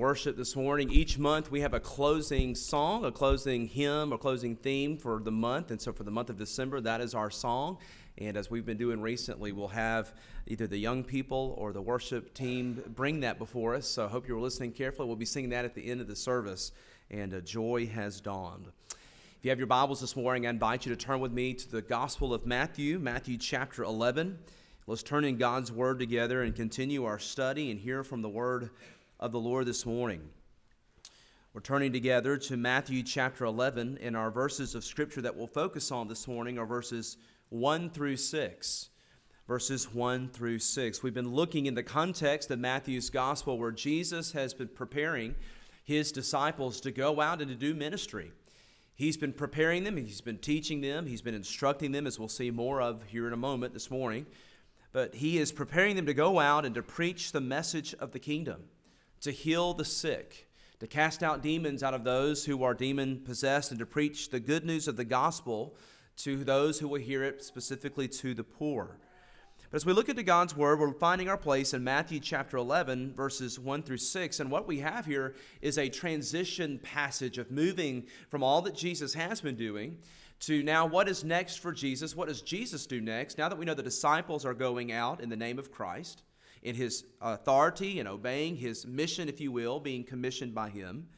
worship this morning. Each month we have a closing song, a closing hymn, a closing theme for the month. And so for the month of December, that is our song. And as we've been doing recently, we'll have either the young people or the worship team bring that before us. So I hope you're listening carefully. We'll be singing that at the end of the service. And uh, joy has dawned. If you have your Bibles this morning, I invite you to turn with me to the Gospel of Matthew, Matthew chapter 11. Let's turn in God's Word together and continue our study and hear from the Word of the Lord this morning. We're turning together to Matthew chapter 11, and our verses of Scripture that we'll focus on this morning are verses 1 through 6. Verses 1 through 6. We've been looking in the context of Matthew's gospel where Jesus has been preparing his disciples to go out and to do ministry. He's been preparing them, he's been teaching them, he's been instructing them, as we'll see more of here in a moment this morning. But he is preparing them to go out and to preach the message of the kingdom to heal the sick, to cast out demons out of those who are demon possessed, and to preach the good news of the gospel to those who will hear it, specifically to the poor. But as we look into God's Word, we're finding our place in Matthew chapter 11, verses 1 through 6. And what we have here is a transition passage of moving from all that Jesus has been doing to now what is next for Jesus. What does Jesus do next? Now that we know the disciples are going out in the name of Christ, in his authority and obeying his mission, if you will, being commissioned by him.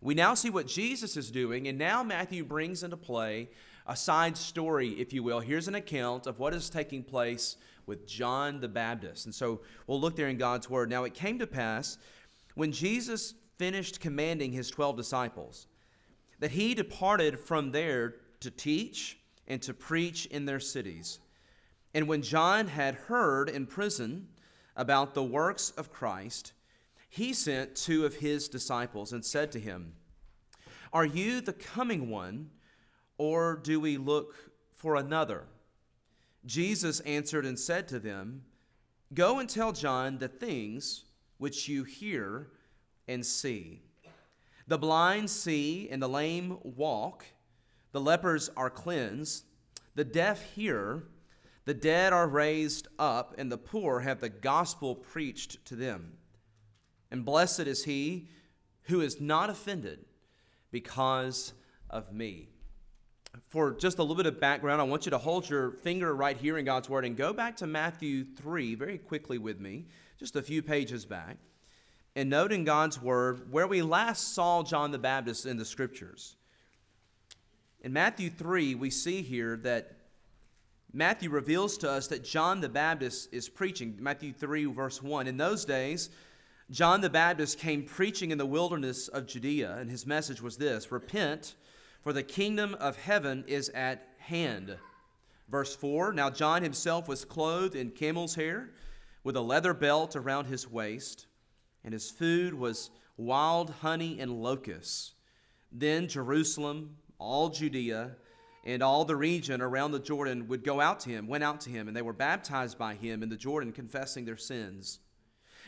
We now see what Jesus is doing, and now Matthew brings into play a side story, if you will. Here's an account of what is taking place with John the Baptist. And so we'll look there in God's word. Now, it came to pass when Jesus finished commanding his 12 disciples that he departed from there to teach and to preach in their cities. And when John had heard in prison, about the works of Christ, he sent two of his disciples and said to him, Are you the coming one, or do we look for another? Jesus answered and said to them, Go and tell John the things which you hear and see. The blind see, and the lame walk, the lepers are cleansed, the deaf hear the dead are raised up, and the poor have the gospel preached to them. And blessed is he who is not offended because of me. For just a little bit of background, I want you to hold your finger right here in God's Word and go back to Matthew 3 very quickly with me, just a few pages back. And note in God's Word where we last saw John the Baptist in the Scriptures. In Matthew 3, we see here that Matthew reveals to us that John the Baptist is preaching. Matthew 3, verse 1. In those days, John the Baptist came preaching in the wilderness of Judea, and his message was this Repent, for the kingdom of heaven is at hand. Verse 4 Now John himself was clothed in camel's hair, with a leather belt around his waist, and his food was wild honey and locusts. Then Jerusalem, all Judea, and all the region around the Jordan would go out to him, went out to him, and they were baptized by him in the Jordan, confessing their sins.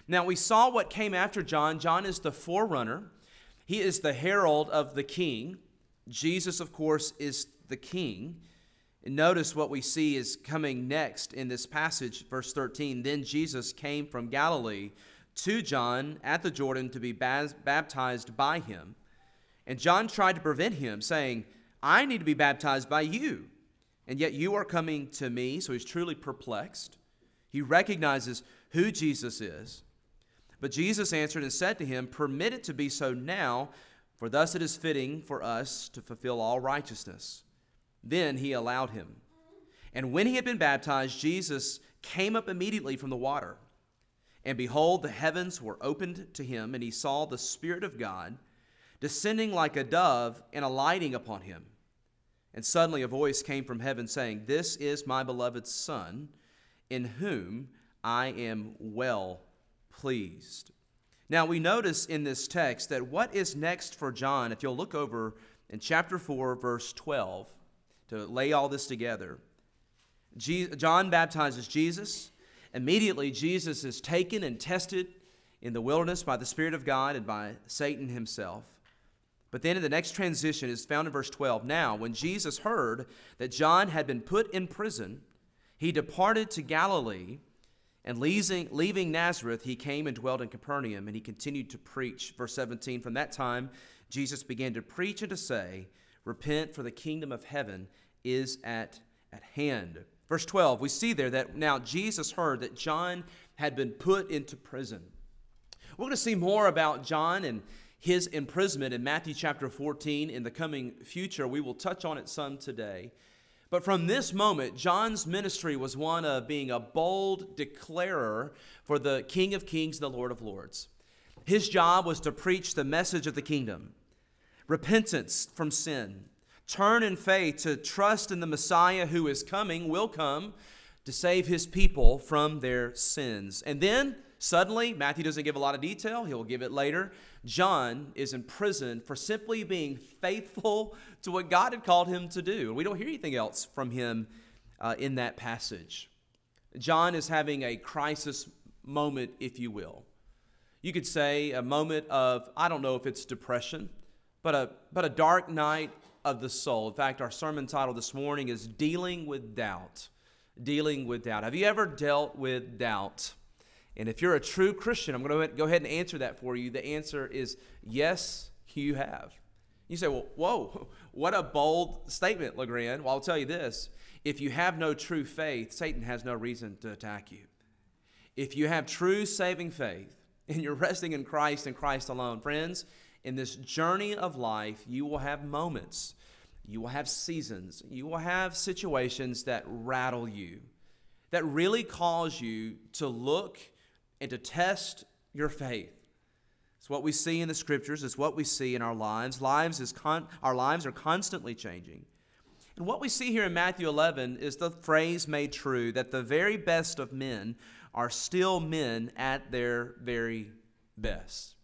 Now, we saw what came after John. John is the forerunner, he is the herald of the king. Jesus, of course, is the king. And notice what we see is coming next in this passage, verse 13. Then Jesus came from Galilee to John at the Jordan to be baptized by him. And John tried to prevent him, saying, I need to be baptized by you, and yet you are coming to me. So he's truly perplexed. He recognizes who Jesus is. But Jesus answered and said to him, Permit it to be so now, for thus it is fitting for us to fulfill all righteousness. Then he allowed him. And when he had been baptized, Jesus came up immediately from the water. And behold, the heavens were opened to him, and he saw the Spirit of God descending like a dove and alighting upon him. And suddenly a voice came from heaven saying, This is my beloved Son, in whom I am well pleased. Now we notice in this text that what is next for John, if you'll look over in chapter 4, verse 12, to lay all this together, John baptizes Jesus. Immediately, Jesus is taken and tested in the wilderness by the Spirit of God and by Satan himself. But then in the next transition is found in verse 12. Now, when Jesus heard that John had been put in prison, he departed to Galilee, And leaving, Nazareth, he came and dwelt in Capernaum, and he continued to preach. Verse 17 From that time, Jesus began to preach and to say, Repent, for the kingdom of heaven is at, at hand. Verse 12, we see there that now Jesus heard that John had been put into prison. We're going to see more about John and his imprisonment in Matthew chapter 14 in the coming future. We will touch on it some today. But from this moment, John's ministry was one of being a bold declarer for the King of Kings, the Lord of Lords. His job was to preach the message of the kingdom repentance from sin, turn in faith to trust in the Messiah who is coming, will come to save his people from their sins. And then, suddenly, Matthew doesn't give a lot of detail, he'll give it later. John is in prison for simply being faithful to what God had called him to do. We don't hear anything else from him uh, in that passage. John is having a crisis moment, if you will. You could say a moment of, I don't know if it's depression, but a, but a dark night of the soul. In fact, our sermon title this morning is Dealing with Doubt. Dealing with Doubt. Have you ever dealt with doubt? And if you're a true Christian, I'm going to go ahead and answer that for you. The answer is yes, you have. You say, well, whoa, what a bold statement, LeGrand. Well, I'll tell you this if you have no true faith, Satan has no reason to attack you. If you have true saving faith and you're resting in Christ and Christ alone, friends, in this journey of life, you will have moments, you will have seasons, you will have situations that rattle you, that really cause you to look and to test your faith. It's what we see in the scriptures, it's what we see in our lives. Lives is con- our lives are constantly changing. And what we see here in Matthew 11 is the phrase made true that the very best of men are still men at their very best.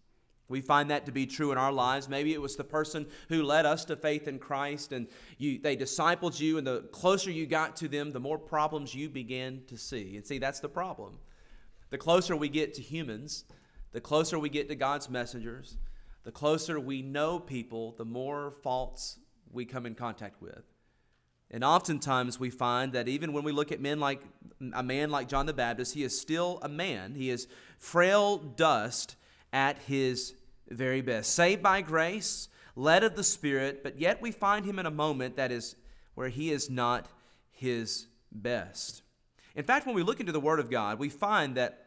We find that to be true in our lives. Maybe it was the person who led us to faith in Christ and you, they discipled you, and the closer you got to them, the more problems you began to see. And see, that's the problem. The closer we get to humans, the closer we get to God's messengers, the closer we know people, the more faults we come in contact with. And oftentimes we find that even when we look at men like a man like John the Baptist, he is still a man. He is frail dust at his very best. Saved by grace, led of the Spirit, but yet we find him in a moment that is where he is not his best. In fact, when we look into the Word of God, we find that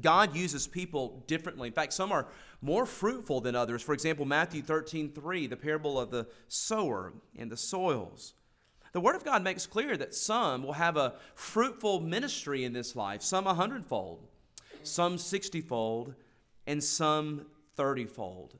God uses people differently. In fact, some are more fruitful than others. For example, Matthew 13, 3, the parable of the sower and the soils. The Word of God makes clear that some will have a fruitful ministry in this life, some a hundredfold, some sixtyfold, and some thirtyfold.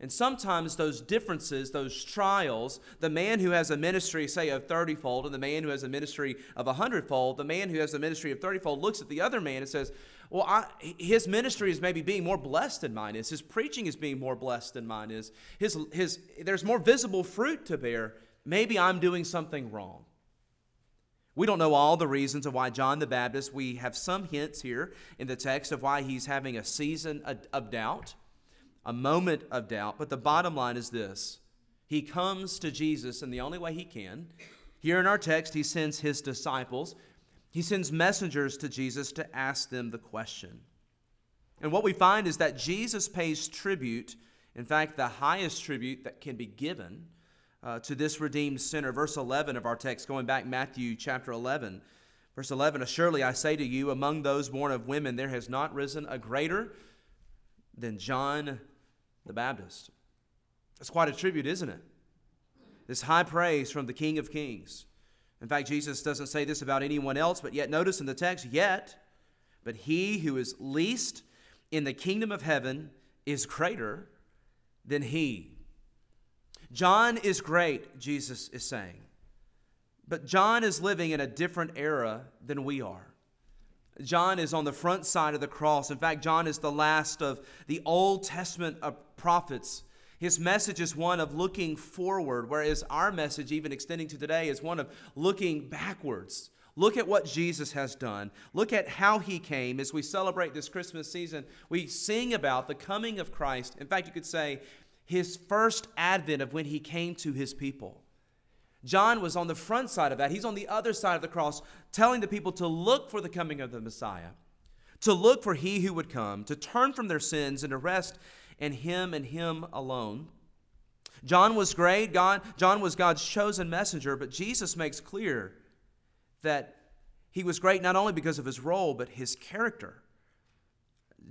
And sometimes those differences, those trials, the man who has a ministry, say, of thirtyfold, and the man who has a ministry of a hundredfold, the man who has a ministry of thirtyfold looks at the other man and says, Well, I, his ministry is maybe being more blessed than mine is. His preaching is being more blessed than mine is. His, his, there's more visible fruit to bear. Maybe I'm doing something wrong. We don't know all the reasons of why John the Baptist, we have some hints here in the text of why he's having a season of doubt a moment of doubt. But the bottom line is this He comes to Jesus in the only way he can. Here in our text, he sends his disciples, he sends messengers to Jesus to ask them the question. And what we find is that Jesus pays tribute, in fact, the highest tribute that can be given uh, to this redeemed sinner. Verse 11 of our text, going back Matthew chapter 11. Verse 11, Assuredly I say to you, among those born of women, there has not risen a greater than John the Baptist. That's quite a tribute, isn't it? This high praise from the King of Kings. In fact, Jesus doesn't say this about anyone else, but yet notice in the text, yet, but he who is least in the kingdom of heaven is greater than he. John is great, Jesus is saying. But John is living in a different era than we are. John is on the front side of the cross. In fact, John is the last of the Old Testament uh, prophets. His message is one of looking forward, whereas our message, even extending to today, is one of looking backwards. Look at what Jesus has done. Look at how he came. As we celebrate this Christmas season, we sing about the coming of Christ. In fact, you could say his first advent of when he came to his people. John was on the front side of that. He's on the other side of the cross, telling the people to look for the coming of the Messiah. to look for he who would come, to turn from their sins and to rest in him and him alone. John was great. God, John was God's chosen messenger, but Jesus makes clear that he was great not only because of his role, but his character.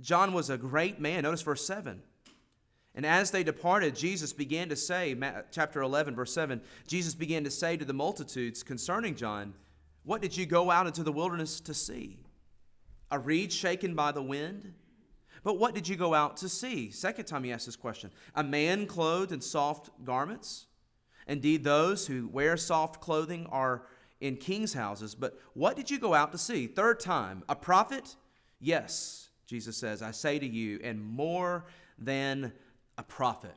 John was a great man. Notice verse 7. And as they departed, Jesus began to say, chapter 11, verse 7, Jesus began to say to the multitudes concerning John, What did you go out into the wilderness to see? A reed shaken by the wind? But what did you go out to see? Second time he asked this question. A man clothed in soft garments? Indeed, those who wear soft clothing are in king's houses. But what did you go out to see? Third time. A prophet? Yes, Jesus says, I say to you, and more than a prophet.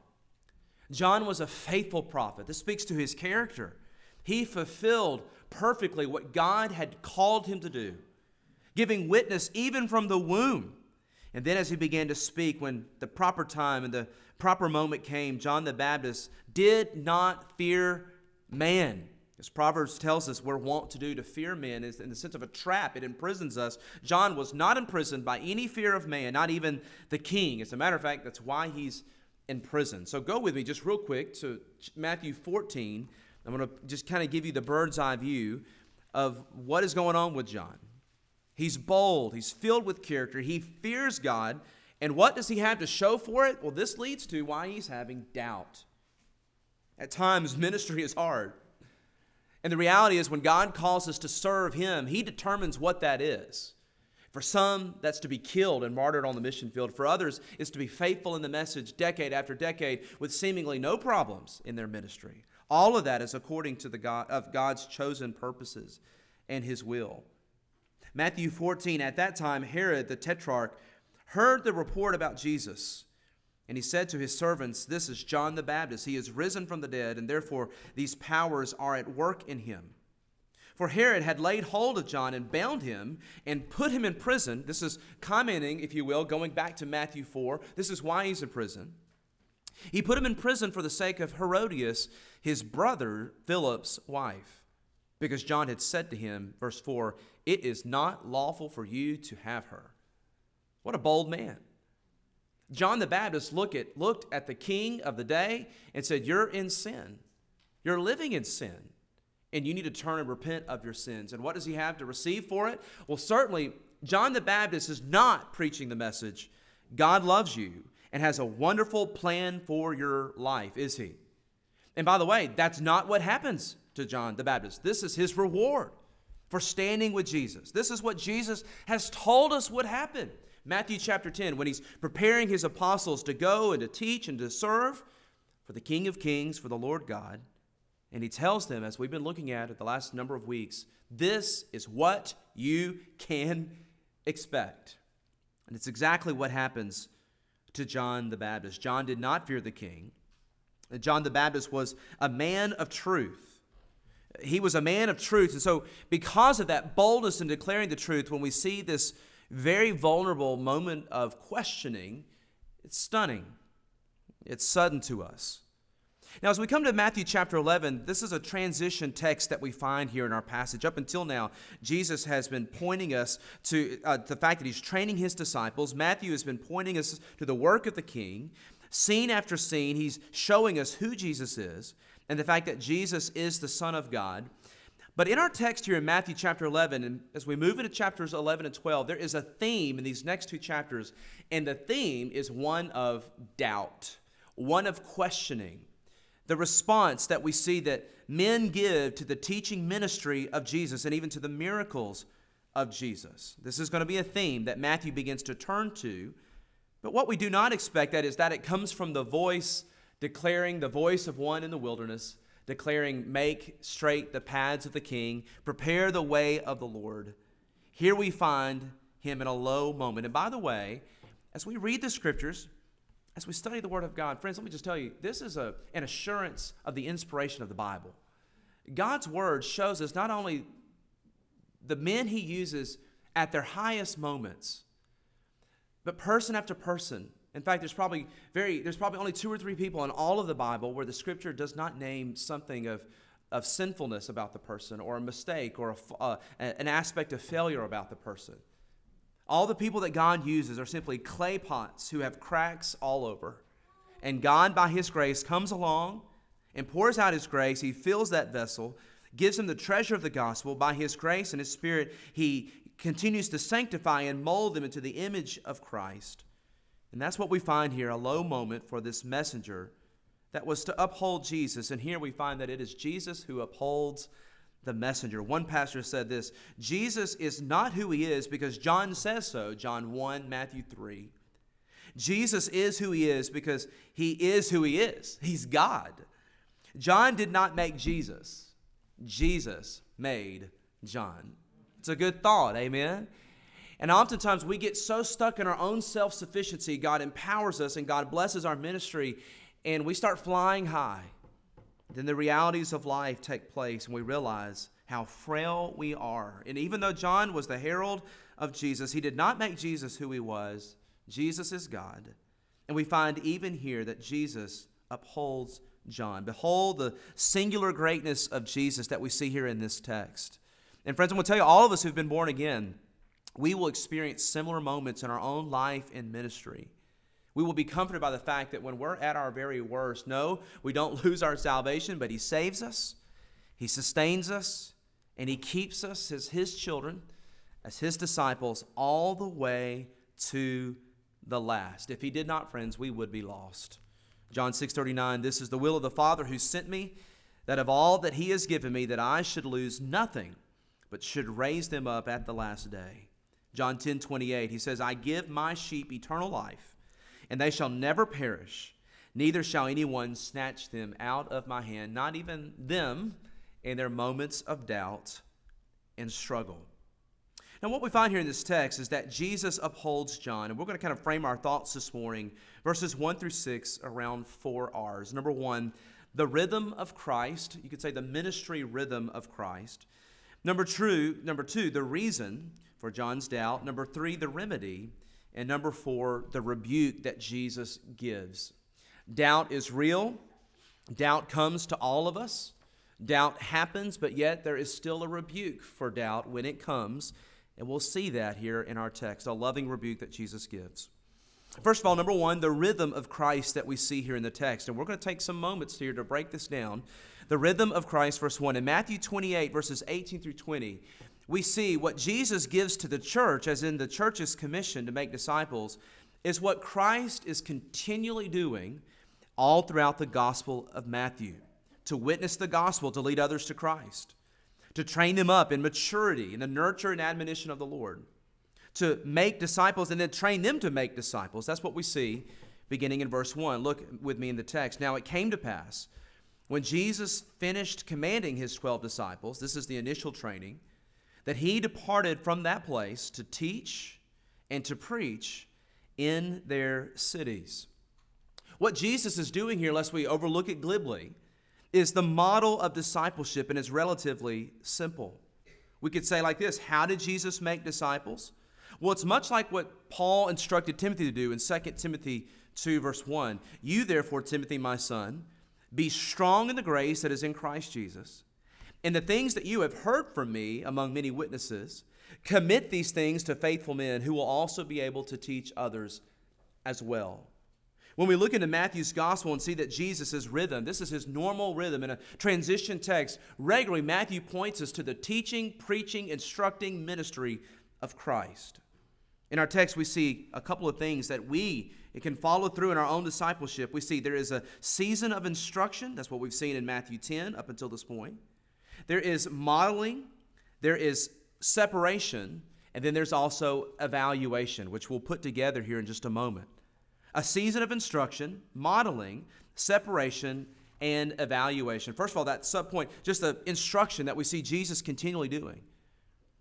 John was a faithful prophet. This speaks to his character. He fulfilled perfectly what God had called him to do, giving witness even from the womb. And then, as he began to speak, when the proper time and the proper moment came, John the Baptist did not fear man. As Proverbs tells us, we're wont to do to fear men is in the sense of a trap. It imprisons us. John was not imprisoned by any fear of man, not even the king. As a matter of fact, that's why he's in prison. So go with me just real quick to Matthew 14. I'm going to just kind of give you the bird's eye view of what is going on with John. He's bold, he's filled with character, he fears God. And what does he have to show for it? Well, this leads to why he's having doubt. At times, ministry is hard. And the reality is, when God calls us to serve him, he determines what that is. For some, that's to be killed and martyred on the mission field. For others, it's to be faithful in the message decade after decade with seemingly no problems in their ministry. All of that is according to the God of God's chosen purposes and his will. Matthew 14, at that time, Herod the tetrarch heard the report about Jesus. And he said to his servants, This is John the Baptist. He is risen from the dead, and therefore these powers are at work in him. For Herod had laid hold of John and bound him and put him in prison. This is commenting, if you will, going back to Matthew 4. This is why he's in prison. He put him in prison for the sake of Herodias, his brother Philip's wife, because John had said to him, verse 4, It is not lawful for you to have her. What a bold man. John the Baptist look at, looked at the king of the day and said, You're in sin. You're living in sin and you need to turn and repent of your sins. And what does he have to receive for it? Well, certainly, John the Baptist is not preaching the message God loves you and has a wonderful plan for your life, is he? And by the way, that's not what happens to John the Baptist. This is his reward for standing with Jesus. This is what Jesus has told us would happen. Matthew chapter 10, when he's preparing his apostles to go and to teach and to serve for the King of Kings, for the Lord God. And he tells them, as we've been looking at it the last number of weeks, this is what you can expect. And it's exactly what happens to John the Baptist. John did not fear the king. John the Baptist was a man of truth. He was a man of truth. And so, because of that boldness in declaring the truth, when we see this very vulnerable moment of questioning, it's stunning. It's sudden to us. Now, as we come to Matthew chapter 11, this is a transition text that we find here in our passage. Up until now, Jesus has been pointing us to uh, the fact that he's training his disciples. Matthew has been pointing us to the work of the king. Scene after scene, he's showing us who Jesus is and the fact that Jesus is the Son of God. But in our text here in Matthew chapter 11, and as we move into chapters 11 and 12, there is a theme in these next two chapters, and the theme is one of doubt, one of questioning the response that we see that men give to the teaching ministry of Jesus and even to the miracles of Jesus. This is going to be a theme that Matthew begins to turn to. But what we do not expect that is that it comes from the voice declaring the voice of one in the wilderness, declaring, Make straight the paths of the king, prepare the way of the Lord. Here we find him in a low moment. And by the way, as we read the scriptures, as we study the Word of God, friends, let me just tell you this is a, an assurance of the inspiration of the Bible. God's Word shows us not only the men He uses at their highest moments, but person after person. In fact, there's probably very there's probably only two or three people in all of the Bible where the Scripture does not name something of of sinfulness about the person, or a mistake, or a, uh, an aspect of failure about the person. All the people that God uses are simply clay pots who have cracks all over. And God, by His grace, comes along and pours out His grace. He fills that vessel, gives them the treasure of the gospel. By His grace and His Spirit, He continues to sanctify and mold them into the image of Christ. And that's what we find here a low moment for this messenger that was to uphold Jesus. And here we find that it is Jesus who upholds the messenger. One pastor said this Jesus is not who he is because John says so, John 1, Matthew 3. Jesus is who he is because he is who he is. He's God. John did not make Jesus, Jesus made John. It's a good thought, amen? And oftentimes we get so stuck in our own self sufficiency, God empowers us and God blesses our ministry, and we start flying high. Then the realities of life take place, and we realize how frail we are. And even though John was the herald of Jesus, he did not make Jesus who he was. Jesus is God. And we find even here that Jesus upholds John. Behold the singular greatness of Jesus that we see here in this text. And friends, I'm going to tell you, all of us who've been born again, we will experience similar moments in our own life and ministry. We will be comforted by the fact that when we're at our very worst, no, we don't lose our salvation, but He saves us, He sustains us, and He keeps us as His children, as His disciples, all the way to the last. If He did not, friends, we would be lost. John 6:39 This is the will of the Father who sent me that of all that he has given me that I should lose nothing but should raise them up at the last day. John 10:28 He says I give my sheep eternal life and they shall never perish, neither shall anyone snatch them out of my hand, not even them in their moments of doubt and struggle. Now, what we find here in this text is that Jesus upholds John, and we're going to kind of frame our thoughts this morning, verses 1 through 6, around four R's. Number one, the rhythm of Christ. You could say the ministry rhythm of Christ. Number two, number two, the reason for John's doubt. Number three, the remedy. And number four, the rebuke that Jesus gives. Doubt is real. Doubt comes to all of us. Doubt happens, but yet there is still a rebuke for doubt when it comes. And we'll see that here in our text, a loving rebuke that Jesus gives. First of all, number one, the rhythm of Christ that we see here in the text. And we're going to take some moments here to break this down. The rhythm of Christ, verse 1. In Matthew 28, verses 18 through 20, we see what Jesus gives to the church, as in the church's commission to make disciples, is what Christ is continually doing all throughout the Gospel of Matthew to witness the gospel, to lead others to Christ, to train them up in maturity, in the nurture and admonition of the Lord, to make disciples and then train them to make disciples. That's what we see beginning in verse 1. Look with me in the text. Now it came to pass when Jesus finished commanding his 12 disciples, this is the initial training that he departed from that place to teach and to preach in their cities. What Jesus is doing here, lest we overlook it glibly, is the model of discipleship and it's relatively simple. We could say like this How did Jesus make disciples? Well, it's much like what Paul instructed Timothy to do in 2 Timothy 2, verse 1. You, therefore, Timothy, my son, be strong in the grace that is in Christ Jesus. And the things that you have heard from me among many witnesses, commit these things to faithful men who will also be able to teach others as well. When we look into Matthew's gospel and see that Jesus' rhythm, this is his normal rhythm in a transition text, regularly Matthew points us to the teaching, preaching, instructing ministry of Christ. In our text, we see a couple of things that we can follow through in our own discipleship. We see there is a season of instruction. That's what we've seen in Matthew 10 up until this point. There is modeling, there is separation, and then there's also evaluation, which we'll put together here in just a moment. A season of instruction, modeling, separation, and evaluation. First of all, that subpoint, just the instruction that we see Jesus continually doing.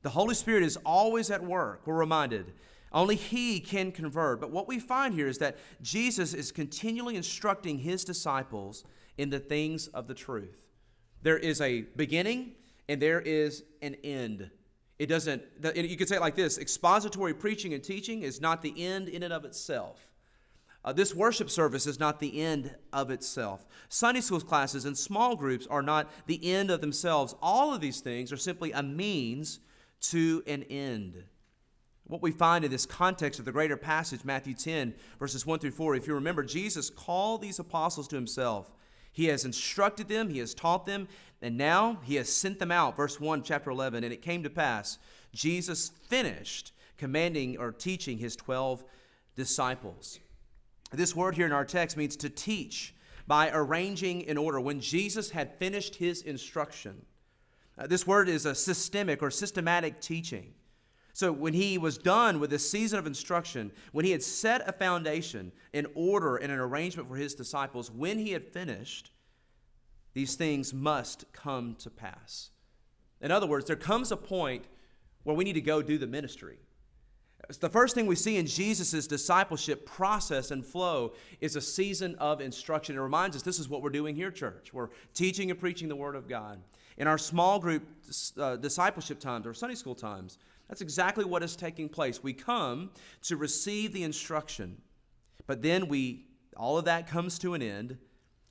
The Holy Spirit is always at work. We're reminded. Only He can convert. But what we find here is that Jesus is continually instructing His disciples in the things of the truth. There is a beginning and there is an end. It doesn't, you could say it like this expository preaching and teaching is not the end in and of itself. Uh, this worship service is not the end of itself. Sunday school classes and small groups are not the end of themselves. All of these things are simply a means to an end. What we find in this context of the greater passage, Matthew 10, verses 1 through 4, if you remember, Jesus called these apostles to himself. He has instructed them, he has taught them, and now he has sent them out. Verse 1, chapter 11. And it came to pass, Jesus finished commanding or teaching his 12 disciples. This word here in our text means to teach by arranging in order. When Jesus had finished his instruction, uh, this word is a systemic or systematic teaching. So, when he was done with this season of instruction, when he had set a foundation in order and an arrangement for his disciples, when he had finished, these things must come to pass. In other words, there comes a point where we need to go do the ministry. The first thing we see in Jesus' discipleship process and flow is a season of instruction. It reminds us this is what we're doing here, church. We're teaching and preaching the Word of God. In our small group uh, discipleship times or Sunday school times, that's exactly what is taking place. We come to receive the instruction, but then we, all of that comes to an end,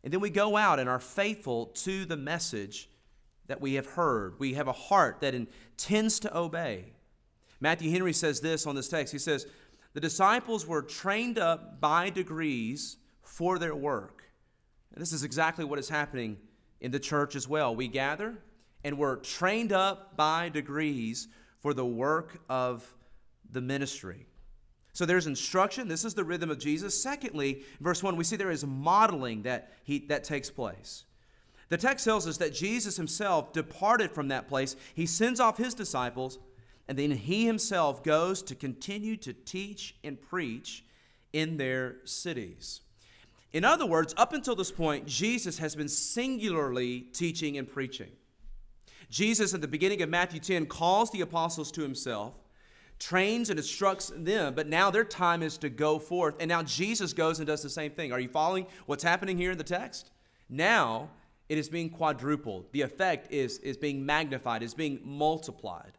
and then we go out and are faithful to the message that we have heard. We have a heart that intends to obey. Matthew Henry says this on this text. He says, The disciples were trained up by degrees for their work. And this is exactly what is happening in the church as well. We gather and we're trained up by degrees for the work of the ministry. So there's instruction. This is the rhythm of Jesus. Secondly, verse 1, we see there is modeling that, he, that takes place. The text tells us that Jesus himself departed from that place. He sends off his disciples, and then he himself goes to continue to teach and preach in their cities. In other words, up until this point, Jesus has been singularly teaching and preaching. Jesus, at the beginning of Matthew 10, calls the apostles to himself, trains and instructs them, but now their time is to go forth. And now Jesus goes and does the same thing. Are you following what's happening here in the text? Now it is being quadrupled. The effect is, is being magnified, is being multiplied.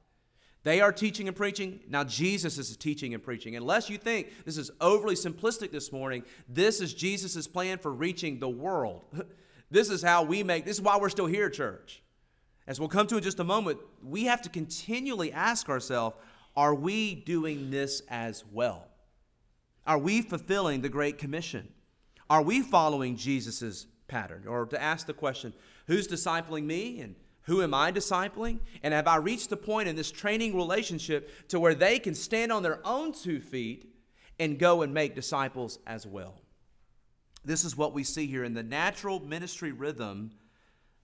They are teaching and preaching. Now Jesus is teaching and preaching. Unless you think this is overly simplistic this morning, this is Jesus' plan for reaching the world. this is how we make, this is why we're still here, church. As we'll come to in just a moment, we have to continually ask ourselves are we doing this as well? Are we fulfilling the Great Commission? Are we following Jesus' pattern? Or to ask the question, who's discipling me and who am I discipling? And have I reached the point in this training relationship to where they can stand on their own two feet and go and make disciples as well? This is what we see here in the natural ministry rhythm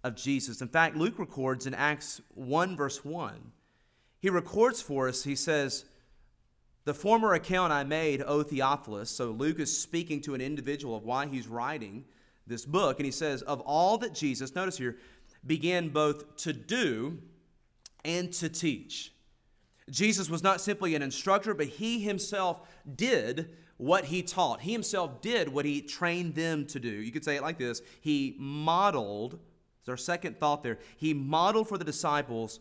of Jesus. In fact, Luke records in Acts 1, verse 1, he records for us, he says, The former account I made, O Theophilus, so Luke is speaking to an individual of why he's writing this book, and he says, Of all that Jesus, notice here, began both to do and to teach. Jesus was not simply an instructor, but he himself did what he taught. He himself did what he trained them to do. You could say it like this He modeled our second thought there. He modeled for the disciples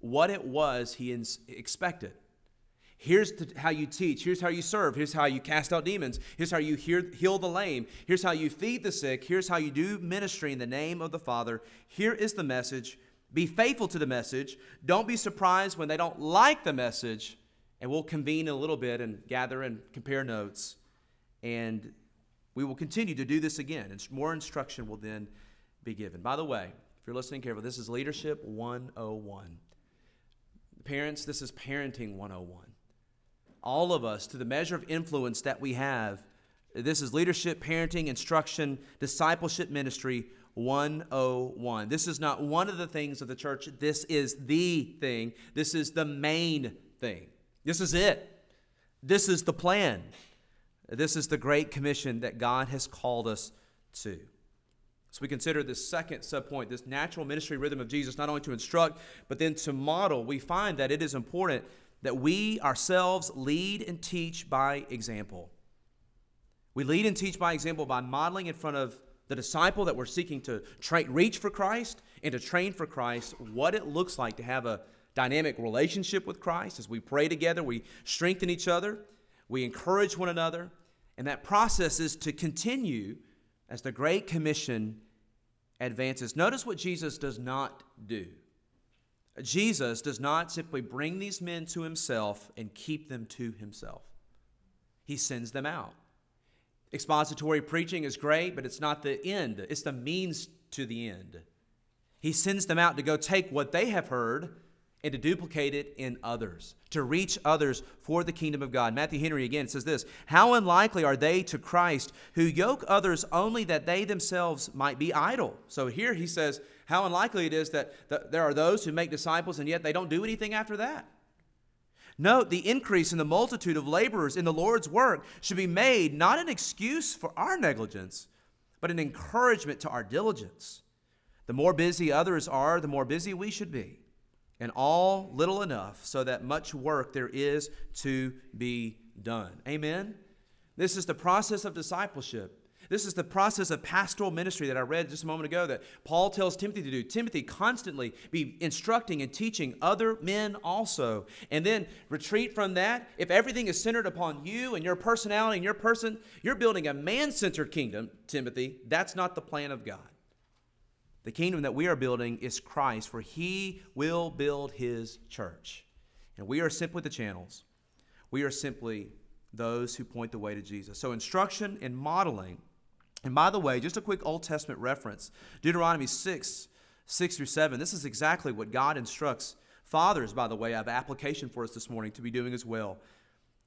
what it was he ins- expected. Here's how you teach. Here's how you serve. Here's how you cast out demons. Here's how you hear, heal the lame. Here's how you feed the sick. Here's how you do ministry in the name of the Father. Here is the message. Be faithful to the message. Don't be surprised when they don't like the message. And we'll convene in a little bit and gather and compare notes. And we will continue to do this again. And more instruction will then be given. By the way, if you're listening carefully, this is Leadership 101. Parents, this is Parenting 101. All of us, to the measure of influence that we have, this is Leadership, Parenting, Instruction, Discipleship Ministry 101. This is not one of the things of the church. This is the thing. This is the main thing. This is it. This is the plan. This is the great commission that God has called us to. So we consider this second subpoint, this natural ministry rhythm of Jesus, not only to instruct, but then to model. We find that it is important that we ourselves lead and teach by example. We lead and teach by example by modeling in front of the disciple that we're seeking to tra- reach for Christ and to train for Christ what it looks like to have a dynamic relationship with Christ. As we pray together, we strengthen each other, we encourage one another, and that process is to continue as the Great Commission advances. Notice what Jesus does not do. Jesus does not simply bring these men to himself and keep them to himself, he sends them out. Expository preaching is great, but it's not the end, it's the means to the end. He sends them out to go take what they have heard and to duplicate it in others, to reach others for the kingdom of God. Matthew Henry again says this How unlikely are they to Christ who yoke others only that they themselves might be idle? So here he says, How unlikely it is that there are those who make disciples and yet they don't do anything after that. Note the increase in the multitude of laborers in the Lord's work should be made not an excuse for our negligence, but an encouragement to our diligence. The more busy others are, the more busy we should be and all little enough so that much work there is to be done. Amen? This is the process of discipleship. This is the process of pastoral ministry that I read just a moment ago that Paul tells Timothy to do. Timothy constantly be instructing and teaching other men also. And then retreat from that. If everything is centered upon you and your personality and your person, you're building a man centered kingdom, Timothy. That's not the plan of God. The kingdom that we are building is Christ, for he will build his church. And we are simply the channels. We are simply those who point the way to Jesus. So, instruction and modeling. And by the way, just a quick Old Testament reference Deuteronomy 6, 6 through 7. This is exactly what God instructs fathers, by the way. I have application for us this morning to be doing as well.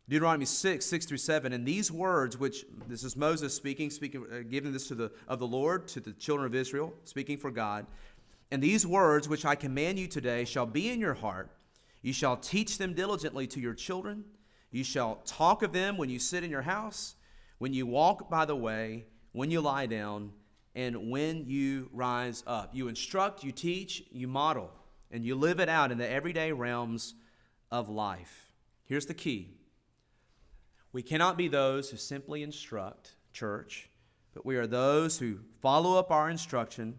Deuteronomy 6, 6 through 7. And these words, which this is Moses speaking, speaking, uh, giving this to the, of the Lord to the children of Israel, speaking for God. And these words, which I command you today, shall be in your heart. You shall teach them diligently to your children. You shall talk of them when you sit in your house, when you walk by the way, when you lie down, and when you rise up. You instruct, you teach, you model, and you live it out in the everyday realms of life. Here's the key we cannot be those who simply instruct, church, but we are those who follow up our instruction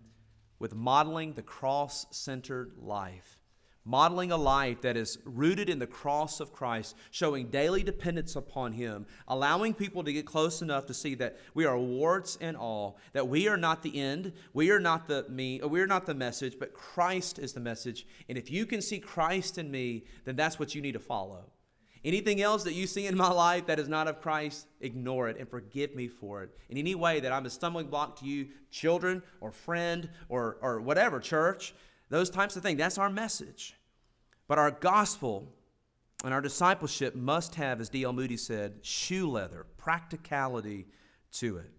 with modeling the cross centered life. Modeling a life that is rooted in the cross of Christ, showing daily dependence upon Him, allowing people to get close enough to see that we are warts and all, that we are not the end, we are not the me, we are not the message, but Christ is the message. And if you can see Christ in me, then that's what you need to follow. Anything else that you see in my life that is not of Christ, ignore it and forgive me for it. In any way that I'm a stumbling block to you, children or friend or, or whatever, church, those types of things, that's our message. But our gospel and our discipleship must have, as D.L. Moody said, shoe leather, practicality to it.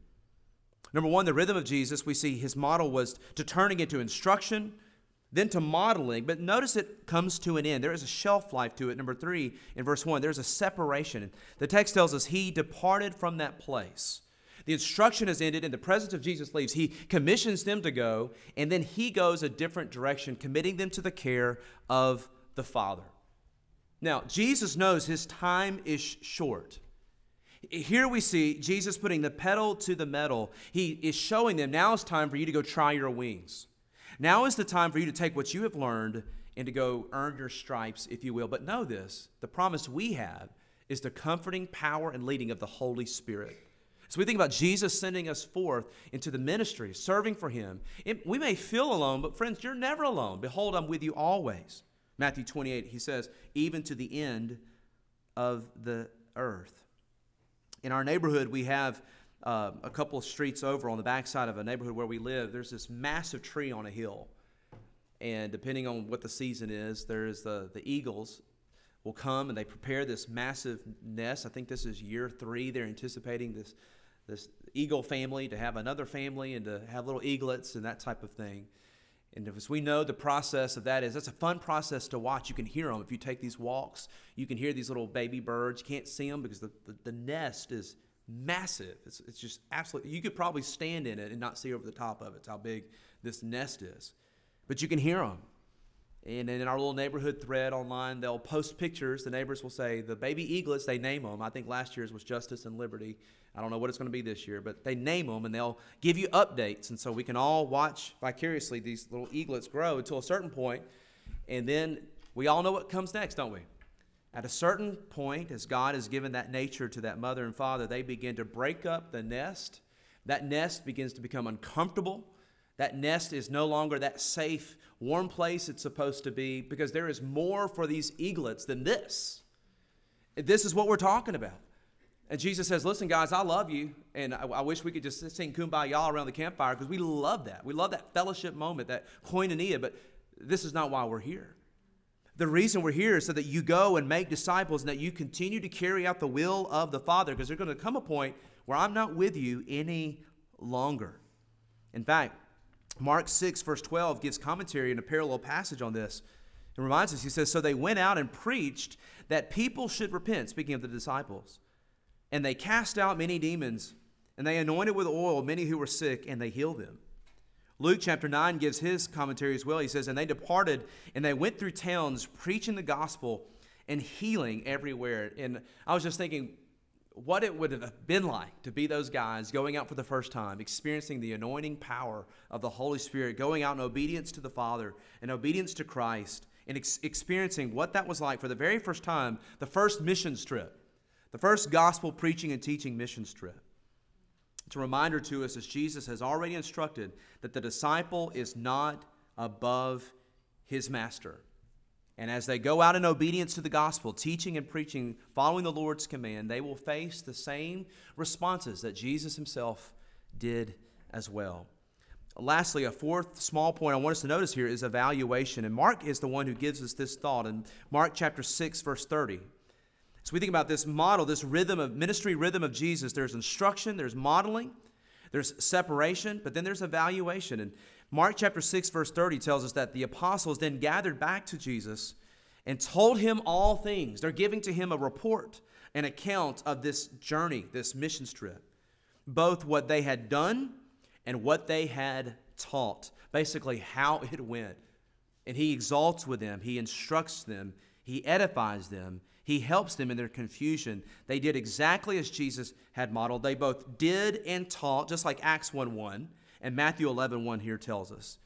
Number one, the rhythm of Jesus, we see his model was to turning into instruction, then to modeling. But notice it comes to an end. There is a shelf life to it. Number three, in verse one, there's a separation. The text tells us he departed from that place. The instruction has ended, and the presence of Jesus leaves. He commissions them to go, and then he goes a different direction, committing them to the care of the Father. Now, Jesus knows his time is short. Here we see Jesus putting the pedal to the metal. He is showing them now it's time for you to go try your wings. Now is the time for you to take what you have learned and to go earn your stripes, if you will. But know this the promise we have is the comforting power and leading of the Holy Spirit. So we think about Jesus sending us forth into the ministry, serving for Him. It, we may feel alone, but friends, you're never alone. Behold, I'm with you always. Matthew 28, he says, even to the end of the earth. In our neighborhood, we have uh, a couple of streets over on the backside of a neighborhood where we live, there's this massive tree on a hill. And depending on what the season is, there's the, the eagles will come and they prepare this massive nest. I think this is year three. They're anticipating this, this eagle family to have another family and to have little eaglets and that type of thing. And as we know, the process of that is that's a fun process to watch. You can hear them if you take these walks. You can hear these little baby birds. You can't see them because the, the, the nest is massive. It's, it's just absolutely, you could probably stand in it and not see over the top of it. It's how big this nest is. But you can hear them. And in our little neighborhood thread online, they'll post pictures. The neighbors will say, the baby eaglets, they name them. I think last year's was Justice and Liberty. I don't know what it's going to be this year, but they name them and they'll give you updates. And so we can all watch vicariously these little eaglets grow until a certain point, And then we all know what comes next, don't we? At a certain point, as God has given that nature to that mother and father, they begin to break up the nest. That nest begins to become uncomfortable. That nest is no longer that safe, warm place it's supposed to be because there is more for these eaglets than this. This is what we're talking about. And Jesus says, Listen, guys, I love you. And I, I wish we could just sing kumbaya around the campfire because we love that. We love that fellowship moment, that koinonia, but this is not why we're here. The reason we're here is so that you go and make disciples and that you continue to carry out the will of the Father because there's going to come a point where I'm not with you any longer. In fact, Mark 6, verse 12, gives commentary in a parallel passage on this. It reminds us, he says, So they went out and preached that people should repent, speaking of the disciples. And they cast out many demons, and they anointed with oil many who were sick, and they healed them. Luke chapter 9 gives his commentary as well. He says, And they departed, and they went through towns preaching the gospel and healing everywhere. And I was just thinking, what it would have been like to be those guys going out for the first time, experiencing the anointing power of the Holy Spirit, going out in obedience to the Father and obedience to Christ, and ex- experiencing what that was like for the very first time, the first missions trip, the first gospel preaching and teaching missions trip. It's a reminder to us as Jesus has already instructed that the disciple is not above his master. And as they go out in obedience to the gospel, teaching and preaching, following the Lord's command, they will face the same responses that Jesus himself did as well. Lastly, a fourth small point I want us to notice here is evaluation. And Mark is the one who gives us this thought in Mark chapter 6, verse 30. So we think about this model, this rhythm of ministry rhythm of Jesus. There's instruction, there's modeling, there's separation, but then there's evaluation. And Mark chapter 6, verse 30 tells us that the apostles then gathered back to Jesus and told him all things. They're giving to him a report, an account of this journey, this mission trip, both what they had done and what they had taught, basically how it went. And he exalts with them, he instructs them, he edifies them, he helps them in their confusion. They did exactly as Jesus had modeled. They both did and taught, just like Acts 1 1. And Matthew 11, 1 here tells us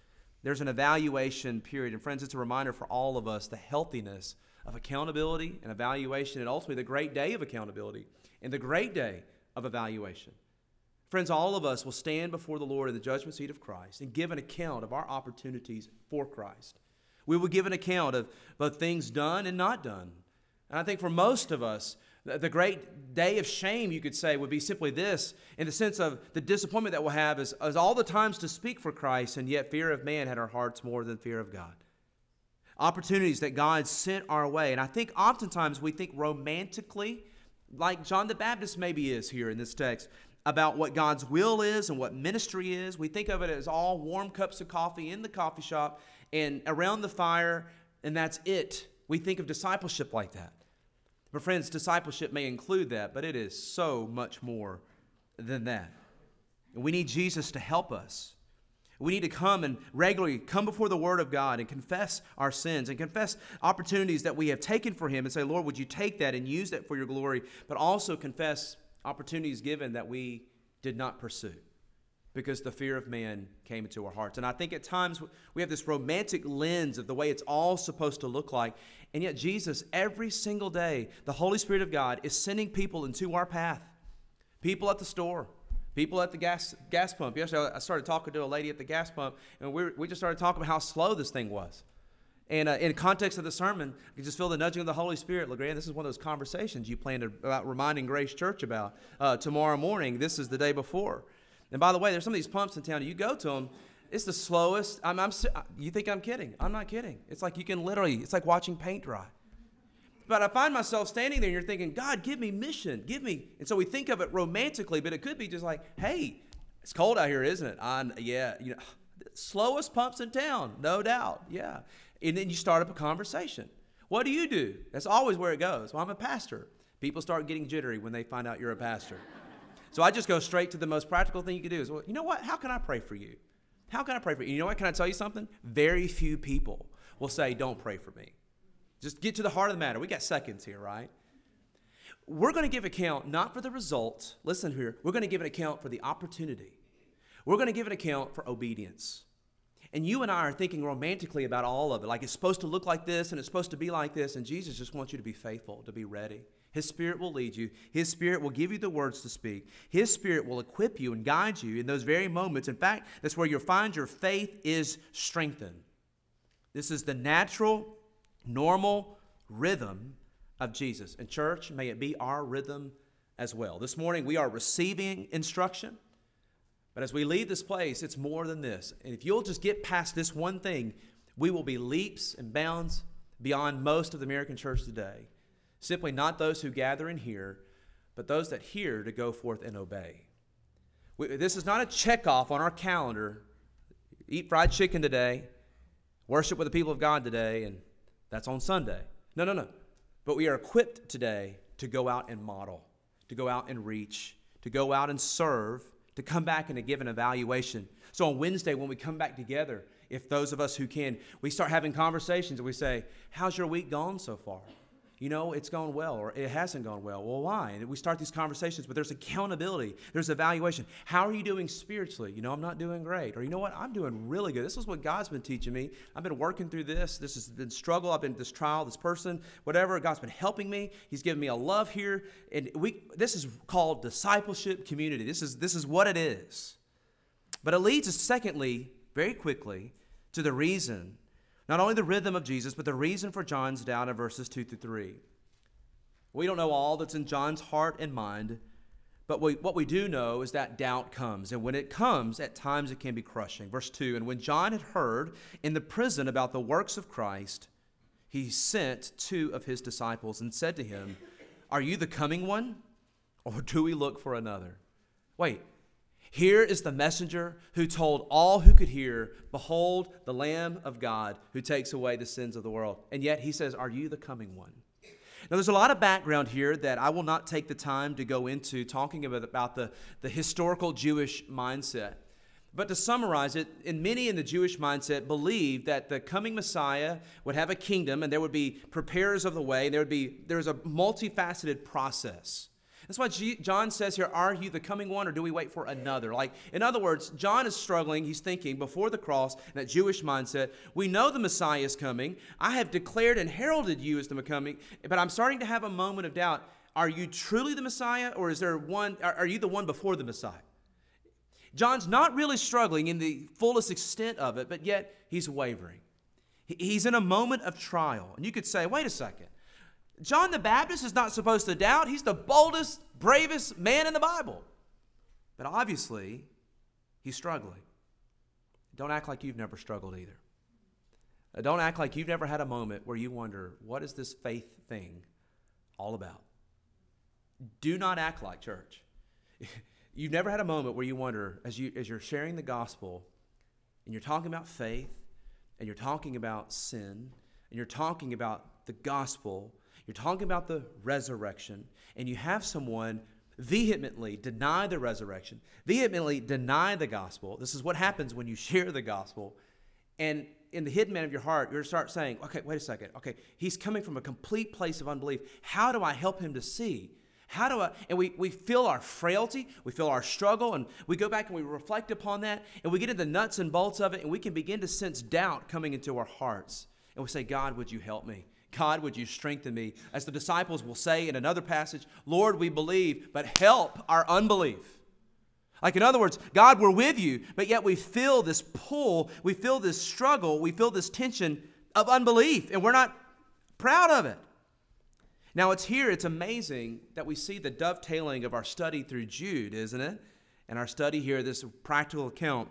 there's an evaluation period. And friends, it's a reminder for all of us the healthiness of accountability and evaluation, and ultimately the great day of accountability and the great day of evaluation. Friends, all of us will stand before the Lord in the judgment seat of Christ and give an account of our opportunities for Christ. We will give an account of both things done and not done. And I think for most of us, the great day of shame, you could say, would be simply this in the sense of the disappointment that we'll have is, is all the times to speak for Christ, and yet fear of man had our hearts more than fear of God. Opportunities that God sent our way. And I think oftentimes we think romantically, like John the Baptist maybe is here in this text, about what God's will is and what ministry is. We think of it as all warm cups of coffee in the coffee shop and around the fire, and that's it. We think of discipleship like that. But, friends, discipleship may include that, but it is so much more than that. We need Jesus to help us. We need to come and regularly come before the Word of God and confess our sins and confess opportunities that we have taken for Him and say, Lord, would you take that and use that for your glory? But also confess opportunities given that we did not pursue because the fear of man came into our hearts. And I think at times we have this romantic lens of the way it's all supposed to look like. And yet, Jesus, every single day, the Holy Spirit of God is sending people into our path. People at the store, people at the gas, gas pump. Yesterday, I started talking to a lady at the gas pump, and we, we just started talking about how slow this thing was. And uh, in context of the sermon, you just feel the nudging of the Holy Spirit. LeGrand, this is one of those conversations you planned about reminding Grace Church about uh, tomorrow morning. This is the day before. And by the way, there's some of these pumps in town. You go to them, it's the slowest. I'm, I'm, you think I'm kidding? I'm not kidding. It's like you can literally, it's like watching paint dry. But I find myself standing there and you're thinking, God, give me mission, give me. And so we think of it romantically, but it could be just like, hey, it's cold out here, isn't it? I, yeah, you know, slowest pumps in town, no doubt. Yeah. And then you start up a conversation. What do you do? That's always where it goes. Well, I'm a pastor. People start getting jittery when they find out you're a pastor. So I just go straight to the most practical thing you can do is, well, you know what? How can I pray for you? How can I pray for you? You know what? Can I tell you something? Very few people will say, don't pray for me. Just get to the heart of the matter. We got seconds here, right? We're going to give account not for the result. Listen here. We're going to give an account for the opportunity. We're going to give an account for obedience. And you and I are thinking romantically about all of it. Like it's supposed to look like this and it's supposed to be like this. And Jesus just wants you to be faithful, to be ready. His Spirit will lead you. His Spirit will give you the words to speak. His Spirit will equip you and guide you in those very moments. In fact, that's where you'll find your faith is strengthened. This is the natural, normal rhythm of Jesus. And, church, may it be our rhythm as well. This morning, we are receiving instruction. But as we leave this place, it's more than this. And if you'll just get past this one thing, we will be leaps and bounds beyond most of the American church today. Simply not those who gather and hear, but those that hear to go forth and obey. We, this is not a check off on our calendar. Eat fried chicken today, worship with the people of God today, and that's on Sunday. No, no, no. But we are equipped today to go out and model, to go out and reach, to go out and serve, to come back and to give an evaluation. So on Wednesday, when we come back together, if those of us who can, we start having conversations and we say, How's your week gone so far? You know, it's gone well or it hasn't gone well. Well, why? And we start these conversations, but there's accountability, there's evaluation. How are you doing spiritually? You know, I'm not doing great. Or you know what? I'm doing really good. This is what God's been teaching me. I've been working through this. This has been struggle. I've been this trial, this person, whatever. God's been helping me. He's given me a love here. And we this is called discipleship community. This is this is what it is. But it leads us, secondly, very quickly, to the reason not only the rhythm of Jesus, but the reason for John's doubt in verses 2 through 3. We don't know all that's in John's heart and mind, but we, what we do know is that doubt comes. And when it comes, at times it can be crushing. Verse 2 And when John had heard in the prison about the works of Christ, he sent two of his disciples and said to him, Are you the coming one, or do we look for another? Wait, here is the messenger who told all who could hear, Behold, the Lamb of God who takes away the sins of the world. And yet he says, Are you the coming one? Now, there's a lot of background here that I will not take the time to go into talking about, about the, the historical Jewish mindset. But to summarize it, many in the Jewish mindset believed that the coming Messiah would have a kingdom and there would be preparers of the way, and there would be there's a multifaceted process. That's why John says here, Are you the coming one or do we wait for another? Like, in other words, John is struggling. He's thinking before the cross, that Jewish mindset, we know the Messiah is coming. I have declared and heralded you as the coming, but I'm starting to have a moment of doubt. Are you truly the Messiah or is there one, are you the one before the Messiah? John's not really struggling in the fullest extent of it, but yet he's wavering. He's in a moment of trial. And you could say, wait a second. John the Baptist is not supposed to doubt. He's the boldest, bravest man in the Bible. But obviously, he's struggling. Don't act like you've never struggled either. Uh, don't act like you've never had a moment where you wonder, what is this faith thing all about? Do not act like church. You've never had a moment where you wonder, as, you, as you're sharing the gospel and you're talking about faith and you're talking about sin and you're talking about the gospel you're talking about the resurrection, and you have someone vehemently deny the resurrection, vehemently deny the gospel. This is what happens when you share the gospel. And in the hidden man of your heart, you're to start saying, okay, wait a second. Okay, he's coming from a complete place of unbelief. How do I help him to see? How do I, and we, we feel our frailty, we feel our struggle, and we go back and we reflect upon that, and we get into the nuts and bolts of it, and we can begin to sense doubt coming into our hearts. And we say, God, would you help me? God, would you strengthen me? As the disciples will say in another passage, Lord, we believe, but help our unbelief. Like, in other words, God, we're with you, but yet we feel this pull, we feel this struggle, we feel this tension of unbelief, and we're not proud of it. Now, it's here, it's amazing that we see the dovetailing of our study through Jude, isn't it? And our study here, this practical account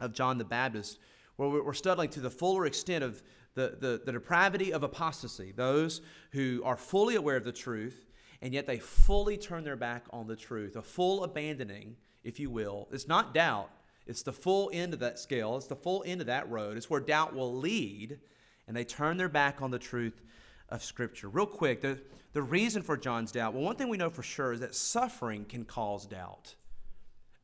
of John the Baptist, where we're studying to the fuller extent of the, the, the depravity of apostasy, those who are fully aware of the truth, and yet they fully turn their back on the truth, a full abandoning, if you will. It's not doubt, it's the full end of that scale, it's the full end of that road. It's where doubt will lead, and they turn their back on the truth of Scripture. Real quick, the, the reason for John's doubt well, one thing we know for sure is that suffering can cause doubt.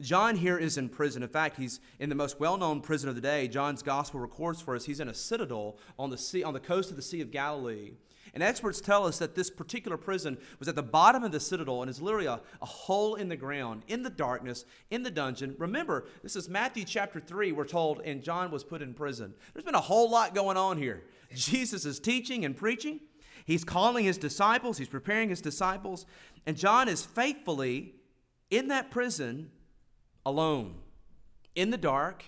John here is in prison. In fact, he's in the most well-known prison of the day. John's gospel records for us he's in a citadel on the sea on the coast of the Sea of Galilee. And experts tell us that this particular prison was at the bottom of the citadel and is literally a, a hole in the ground, in the darkness, in the dungeon. Remember, this is Matthew chapter 3, we're told, and John was put in prison. There's been a whole lot going on here. Jesus is teaching and preaching. He's calling his disciples, he's preparing his disciples, and John is faithfully in that prison alone, in the dark,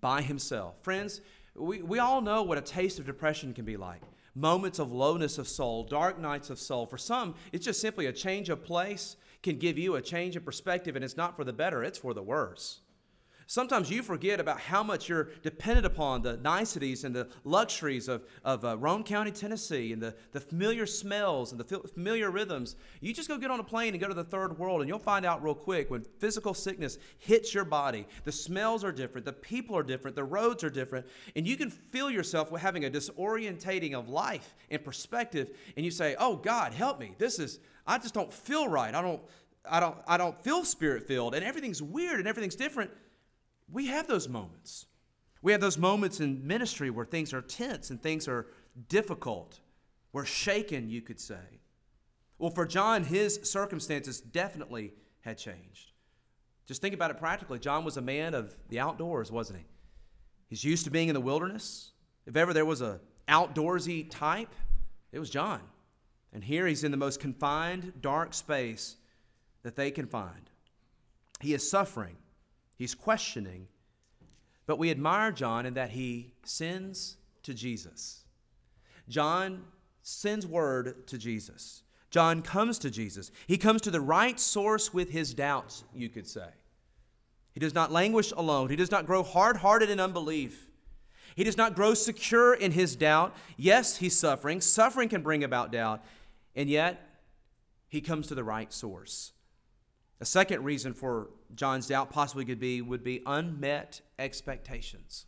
by himself. Friends, we, we all know what a taste of depression can be like moments of lowness of soul, dark nights of soul. For some, it's just simply a change of place can give you a change of perspective, and it's not for the better, it's for the worse. Sometimes you forget about how much you're dependent upon the niceties and the luxuries of, of uh, Roane County, Tennessee, and the, the familiar smells and the familiar rhythms. You just go get on a plane and go to the third world, and you'll find out real quick when physical sickness hits your body. The smells are different, the people are different, the roads are different, and you can feel yourself having a disorientating of life and perspective, and you say, Oh, God, help me. This is, I just don't feel right. I don't. I don't, I don't feel spirit filled, and everything's weird and everything's different. We have those moments. We have those moments in ministry where things are tense and things are difficult. We're shaken, you could say. Well, for John, his circumstances definitely had changed. Just think about it practically. John was a man of the outdoors, wasn't he? He's used to being in the wilderness. If ever there was a outdoorsy type, it was John. And here he's in the most confined, dark space that they can find. He is suffering. He's questioning. But we admire John in that he sends to Jesus. John sends word to Jesus. John comes to Jesus. He comes to the right source with his doubts, you could say. He does not languish alone. He does not grow hard hearted in unbelief. He does not grow secure in his doubt. Yes, he's suffering. Suffering can bring about doubt. And yet, he comes to the right source. A second reason for John's doubt possibly could be would be unmet expectations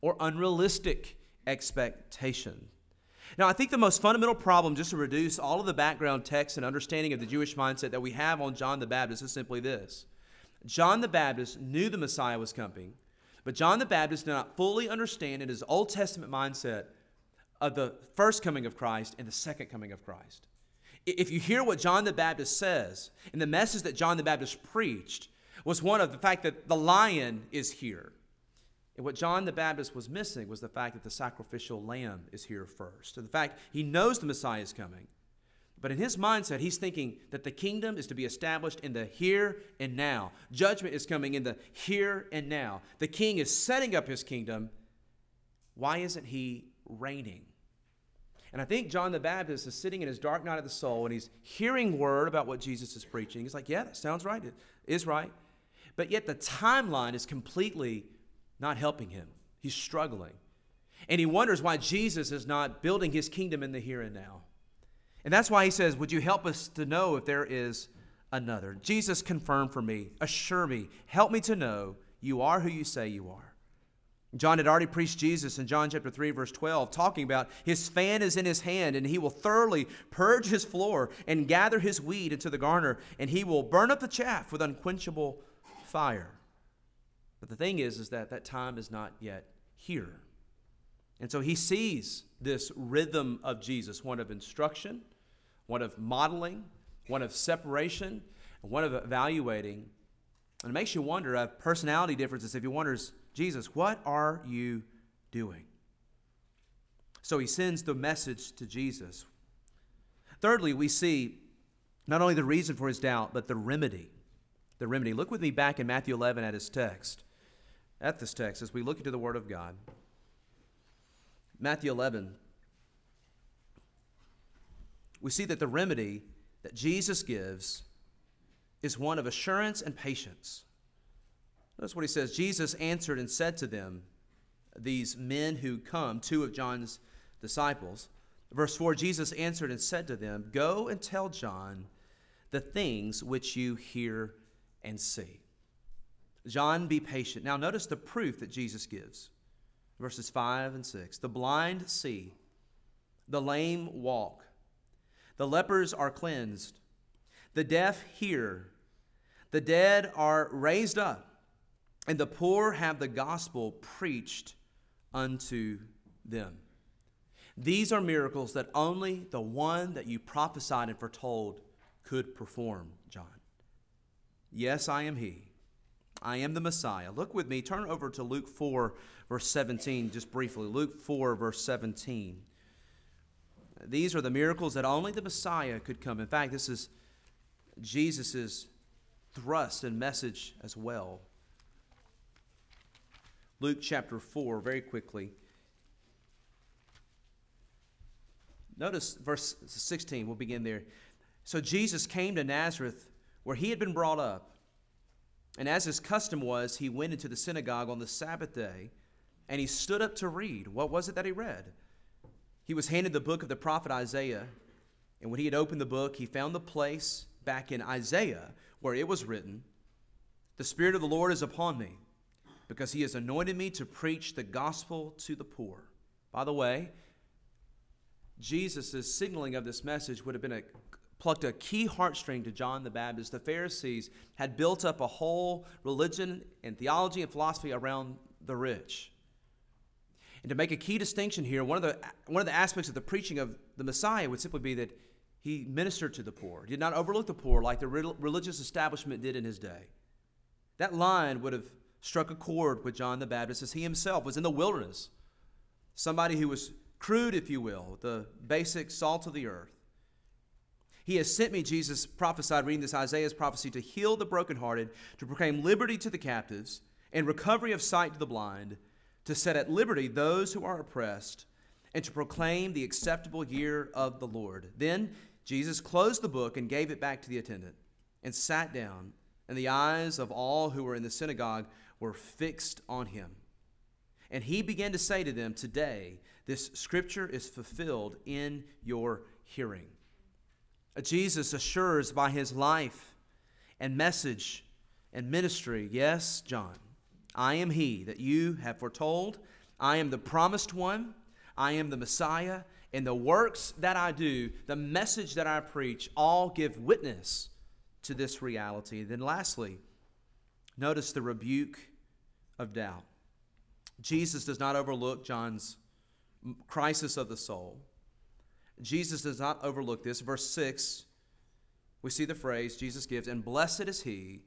or unrealistic expectation. Now, I think the most fundamental problem, just to reduce all of the background text and understanding of the Jewish mindset that we have on John the Baptist, is simply this John the Baptist knew the Messiah was coming, but John the Baptist did not fully understand in his Old Testament mindset of the first coming of Christ and the second coming of Christ. If you hear what John the Baptist says, and the message that John the Baptist preached was one of the fact that the lion is here. And what John the Baptist was missing was the fact that the sacrificial lamb is here first. And the fact he knows the Messiah is coming. But in his mindset, he's thinking that the kingdom is to be established in the here and now. Judgment is coming in the here and now. The king is setting up his kingdom. Why isn't he reigning? And I think John the Baptist is sitting in his dark night of the soul and he's hearing word about what Jesus is preaching. He's like, yeah, that sounds right. It is right. But yet the timeline is completely not helping him. He's struggling. And he wonders why Jesus is not building his kingdom in the here and now. And that's why he says, Would you help us to know if there is another? Jesus, confirm for me, assure me, help me to know you are who you say you are. John had already preached Jesus in John chapter 3, verse 12, talking about his fan is in his hand, and he will thoroughly purge his floor and gather his wheat into the garner, and he will burn up the chaff with unquenchable fire. But the thing is, is that that time is not yet here. And so he sees this rhythm of Jesus, one of instruction, one of modeling, one of separation, and one of evaluating. And it makes you wonder of personality differences if he wonders, Jesus, what are you doing? So he sends the message to Jesus. Thirdly, we see not only the reason for his doubt, but the remedy. The remedy. Look with me back in Matthew 11 at his text, at this text, as we look into the Word of God. Matthew 11, we see that the remedy that Jesus gives is one of assurance and patience. That's what he says. Jesus answered and said to them, these men who come, two of John's disciples. Verse 4 Jesus answered and said to them, Go and tell John the things which you hear and see. John, be patient. Now, notice the proof that Jesus gives. Verses 5 and 6. The blind see, the lame walk, the lepers are cleansed, the deaf hear, the dead are raised up and the poor have the gospel preached unto them. These are miracles that only the one that you prophesied and foretold could perform, John. Yes, I am he. I am the Messiah. Look with me, turn over to Luke 4, verse 17, just briefly. Luke 4, verse 17. These are the miracles that only the Messiah could come. In fact, this is Jesus' thrust and message as well. Luke chapter 4, very quickly. Notice verse 16, we'll begin there. So Jesus came to Nazareth, where he had been brought up. And as his custom was, he went into the synagogue on the Sabbath day, and he stood up to read. What was it that he read? He was handed the book of the prophet Isaiah, and when he had opened the book, he found the place back in Isaiah where it was written, The Spirit of the Lord is upon me, because he has anointed me to preach the gospel to the poor. By the way, Jesus' signaling of this message would have been a plucked a key heartstring to John the Baptist. The Pharisees had built up a whole religion and theology and philosophy around the rich. And to make a key distinction here, one of the, one of the aspects of the preaching of the Messiah would simply be that he ministered to the poor, did not overlook the poor like the religious establishment did in his day. That line would have struck a chord with John the Baptist as he himself was in the wilderness, somebody who was crude, if you will, the basic salt of the earth. He has sent me, Jesus prophesied, reading this Isaiah's prophecy, to heal the brokenhearted, to proclaim liberty to the captives, and recovery of sight to the blind, to set at liberty those who are oppressed, and to proclaim the acceptable year of the Lord. Then Jesus closed the book and gave it back to the attendant, and sat down, and the eyes of all who were in the synagogue were fixed on him. And he began to say to them, Today, this scripture is fulfilled in your hearing. Jesus assures by his life and message and ministry, Yes, John, I am he that you have foretold. I am the promised one. I am the Messiah. And the works that I do, the message that I preach, all give witness to this reality. And then, lastly, notice the rebuke of doubt. Jesus does not overlook John's crisis of the soul. Jesus does not overlook this. Verse 6, we see the phrase Jesus gives, and blessed is he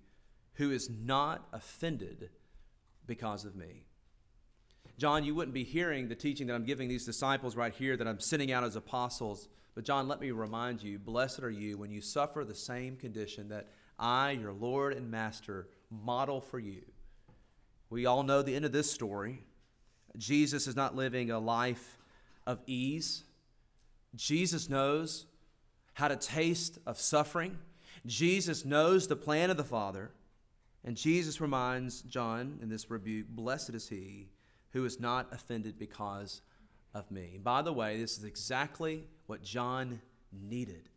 who is not offended because of me. John, you wouldn't be hearing the teaching that I'm giving these disciples right here that I'm sending out as apostles. But, John, let me remind you blessed are you when you suffer the same condition that I, your Lord and Master, model for you. We all know the end of this story. Jesus is not living a life of ease. Jesus knows how to taste of suffering. Jesus knows the plan of the Father. And Jesus reminds John in this rebuke Blessed is he who is not offended because of me. By the way, this is exactly what John needed.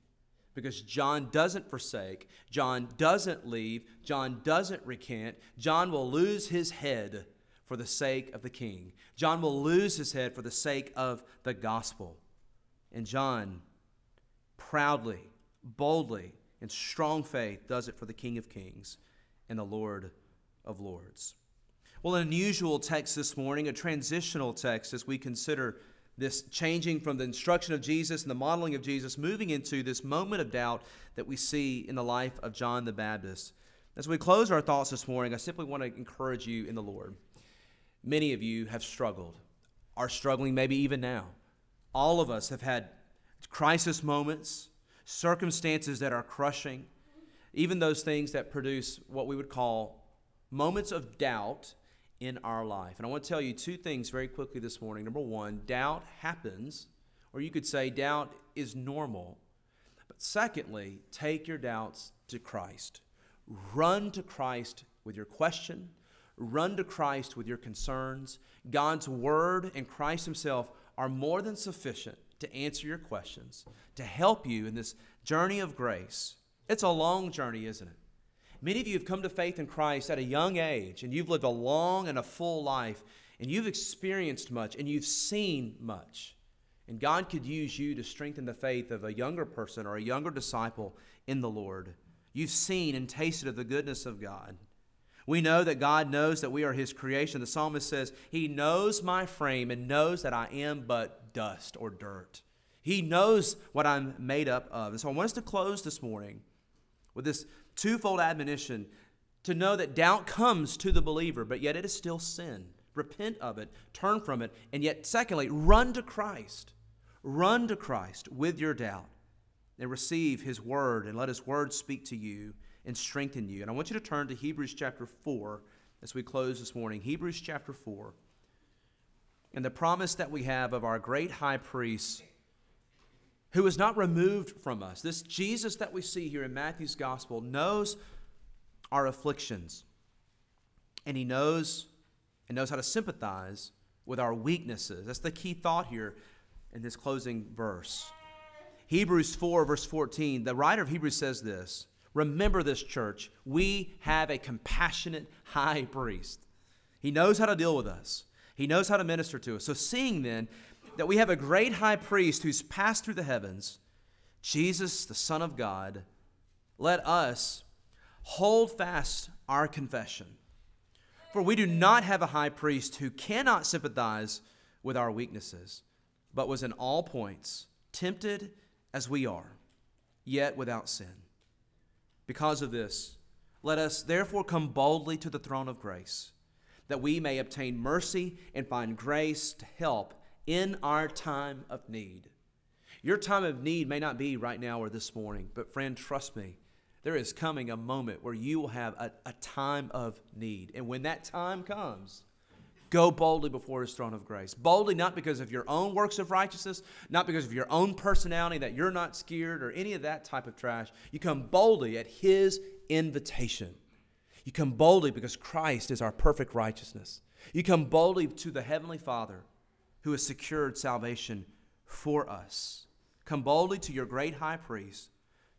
Because John doesn't forsake, John doesn't leave, John doesn't recant. John will lose his head for the sake of the king. John will lose his head for the sake of the gospel. And John proudly, boldly, in strong faith does it for the King of Kings and the Lord of Lords. Well, an unusual text this morning, a transitional text as we consider this changing from the instruction of Jesus and the modeling of Jesus, moving into this moment of doubt that we see in the life of John the Baptist. As we close our thoughts this morning, I simply want to encourage you in the Lord. Many of you have struggled, are struggling maybe even now. All of us have had crisis moments, circumstances that are crushing, even those things that produce what we would call moments of doubt in our life. And I want to tell you two things very quickly this morning. Number one, doubt happens, or you could say doubt is normal. But secondly, take your doubts to Christ. Run to Christ with your question, run to Christ with your concerns. God's Word and Christ Himself are more than sufficient to answer your questions, to help you in this journey of grace. It's a long journey, isn't it? Many of you have come to faith in Christ at a young age, and you've lived a long and a full life, and you've experienced much, and you've seen much. And God could use you to strengthen the faith of a younger person or a younger disciple in the Lord. You've seen and tasted of the goodness of God. We know that God knows that we are His creation. The psalmist says, He knows my frame and knows that I am but dust or dirt. He knows what I'm made up of. And so I want us to close this morning with this twofold admonition to know that doubt comes to the believer, but yet it is still sin. Repent of it, turn from it, and yet, secondly, run to Christ. Run to Christ with your doubt and receive his word and let his word speak to you and strengthen you. And I want you to turn to Hebrews chapter 4 as we close this morning. Hebrews chapter 4. And the promise that we have of our great high priest who is not removed from us. This Jesus that we see here in Matthew's gospel knows our afflictions. And he knows and knows how to sympathize with our weaknesses. That's the key thought here in this closing verse. Hebrews 4, verse 14, the writer of Hebrews says this Remember this, church. We have a compassionate high priest. He knows how to deal with us, he knows how to minister to us. So, seeing then that we have a great high priest who's passed through the heavens, Jesus, the Son of God, let us hold fast our confession. For we do not have a high priest who cannot sympathize with our weaknesses, but was in all points tempted as we are, yet without sin. Because of this, let us therefore come boldly to the throne of grace, that we may obtain mercy and find grace to help in our time of need. Your time of need may not be right now or this morning, but friend, trust me, there is coming a moment where you will have a, a time of need. And when that time comes, Go boldly before his throne of grace. Boldly, not because of your own works of righteousness, not because of your own personality, that you're not scared or any of that type of trash. You come boldly at his invitation. You come boldly because Christ is our perfect righteousness. You come boldly to the Heavenly Father who has secured salvation for us. Come boldly to your great high priest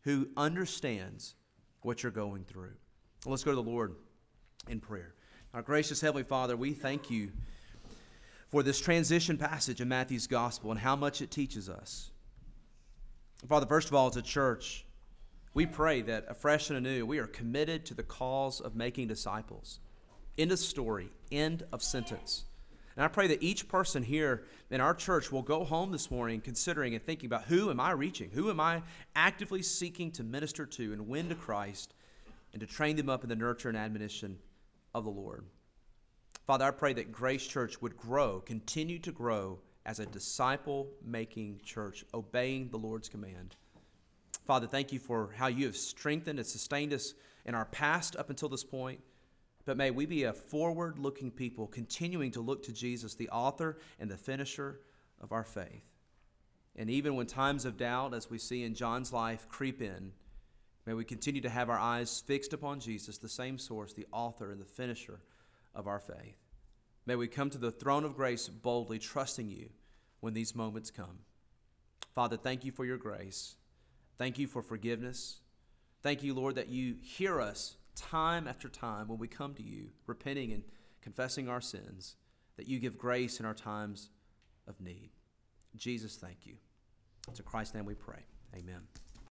who understands what you're going through. Let's go to the Lord in prayer. Our gracious Heavenly Father, we thank you for this transition passage in Matthew's gospel and how much it teaches us. Father, first of all, as a church, we pray that afresh and anew we are committed to the cause of making disciples. End of story, end of sentence. And I pray that each person here in our church will go home this morning considering and thinking about who am I reaching? Who am I actively seeking to minister to and win to Christ and to train them up in the nurture and admonition of the Lord. Father, I pray that Grace Church would grow, continue to grow as a disciple making church, obeying the Lord's command. Father, thank you for how you have strengthened and sustained us in our past up until this point. But may we be a forward looking people, continuing to look to Jesus, the author and the finisher of our faith. And even when times of doubt, as we see in John's life, creep in, May we continue to have our eyes fixed upon Jesus, the same source, the author and the finisher of our faith. May we come to the throne of grace boldly, trusting you when these moments come. Father, thank you for your grace. Thank you for forgiveness. Thank you, Lord, that you hear us time after time when we come to you, repenting and confessing our sins, that you give grace in our times of need. Jesus, thank you. It's in Christ's name we pray. Amen.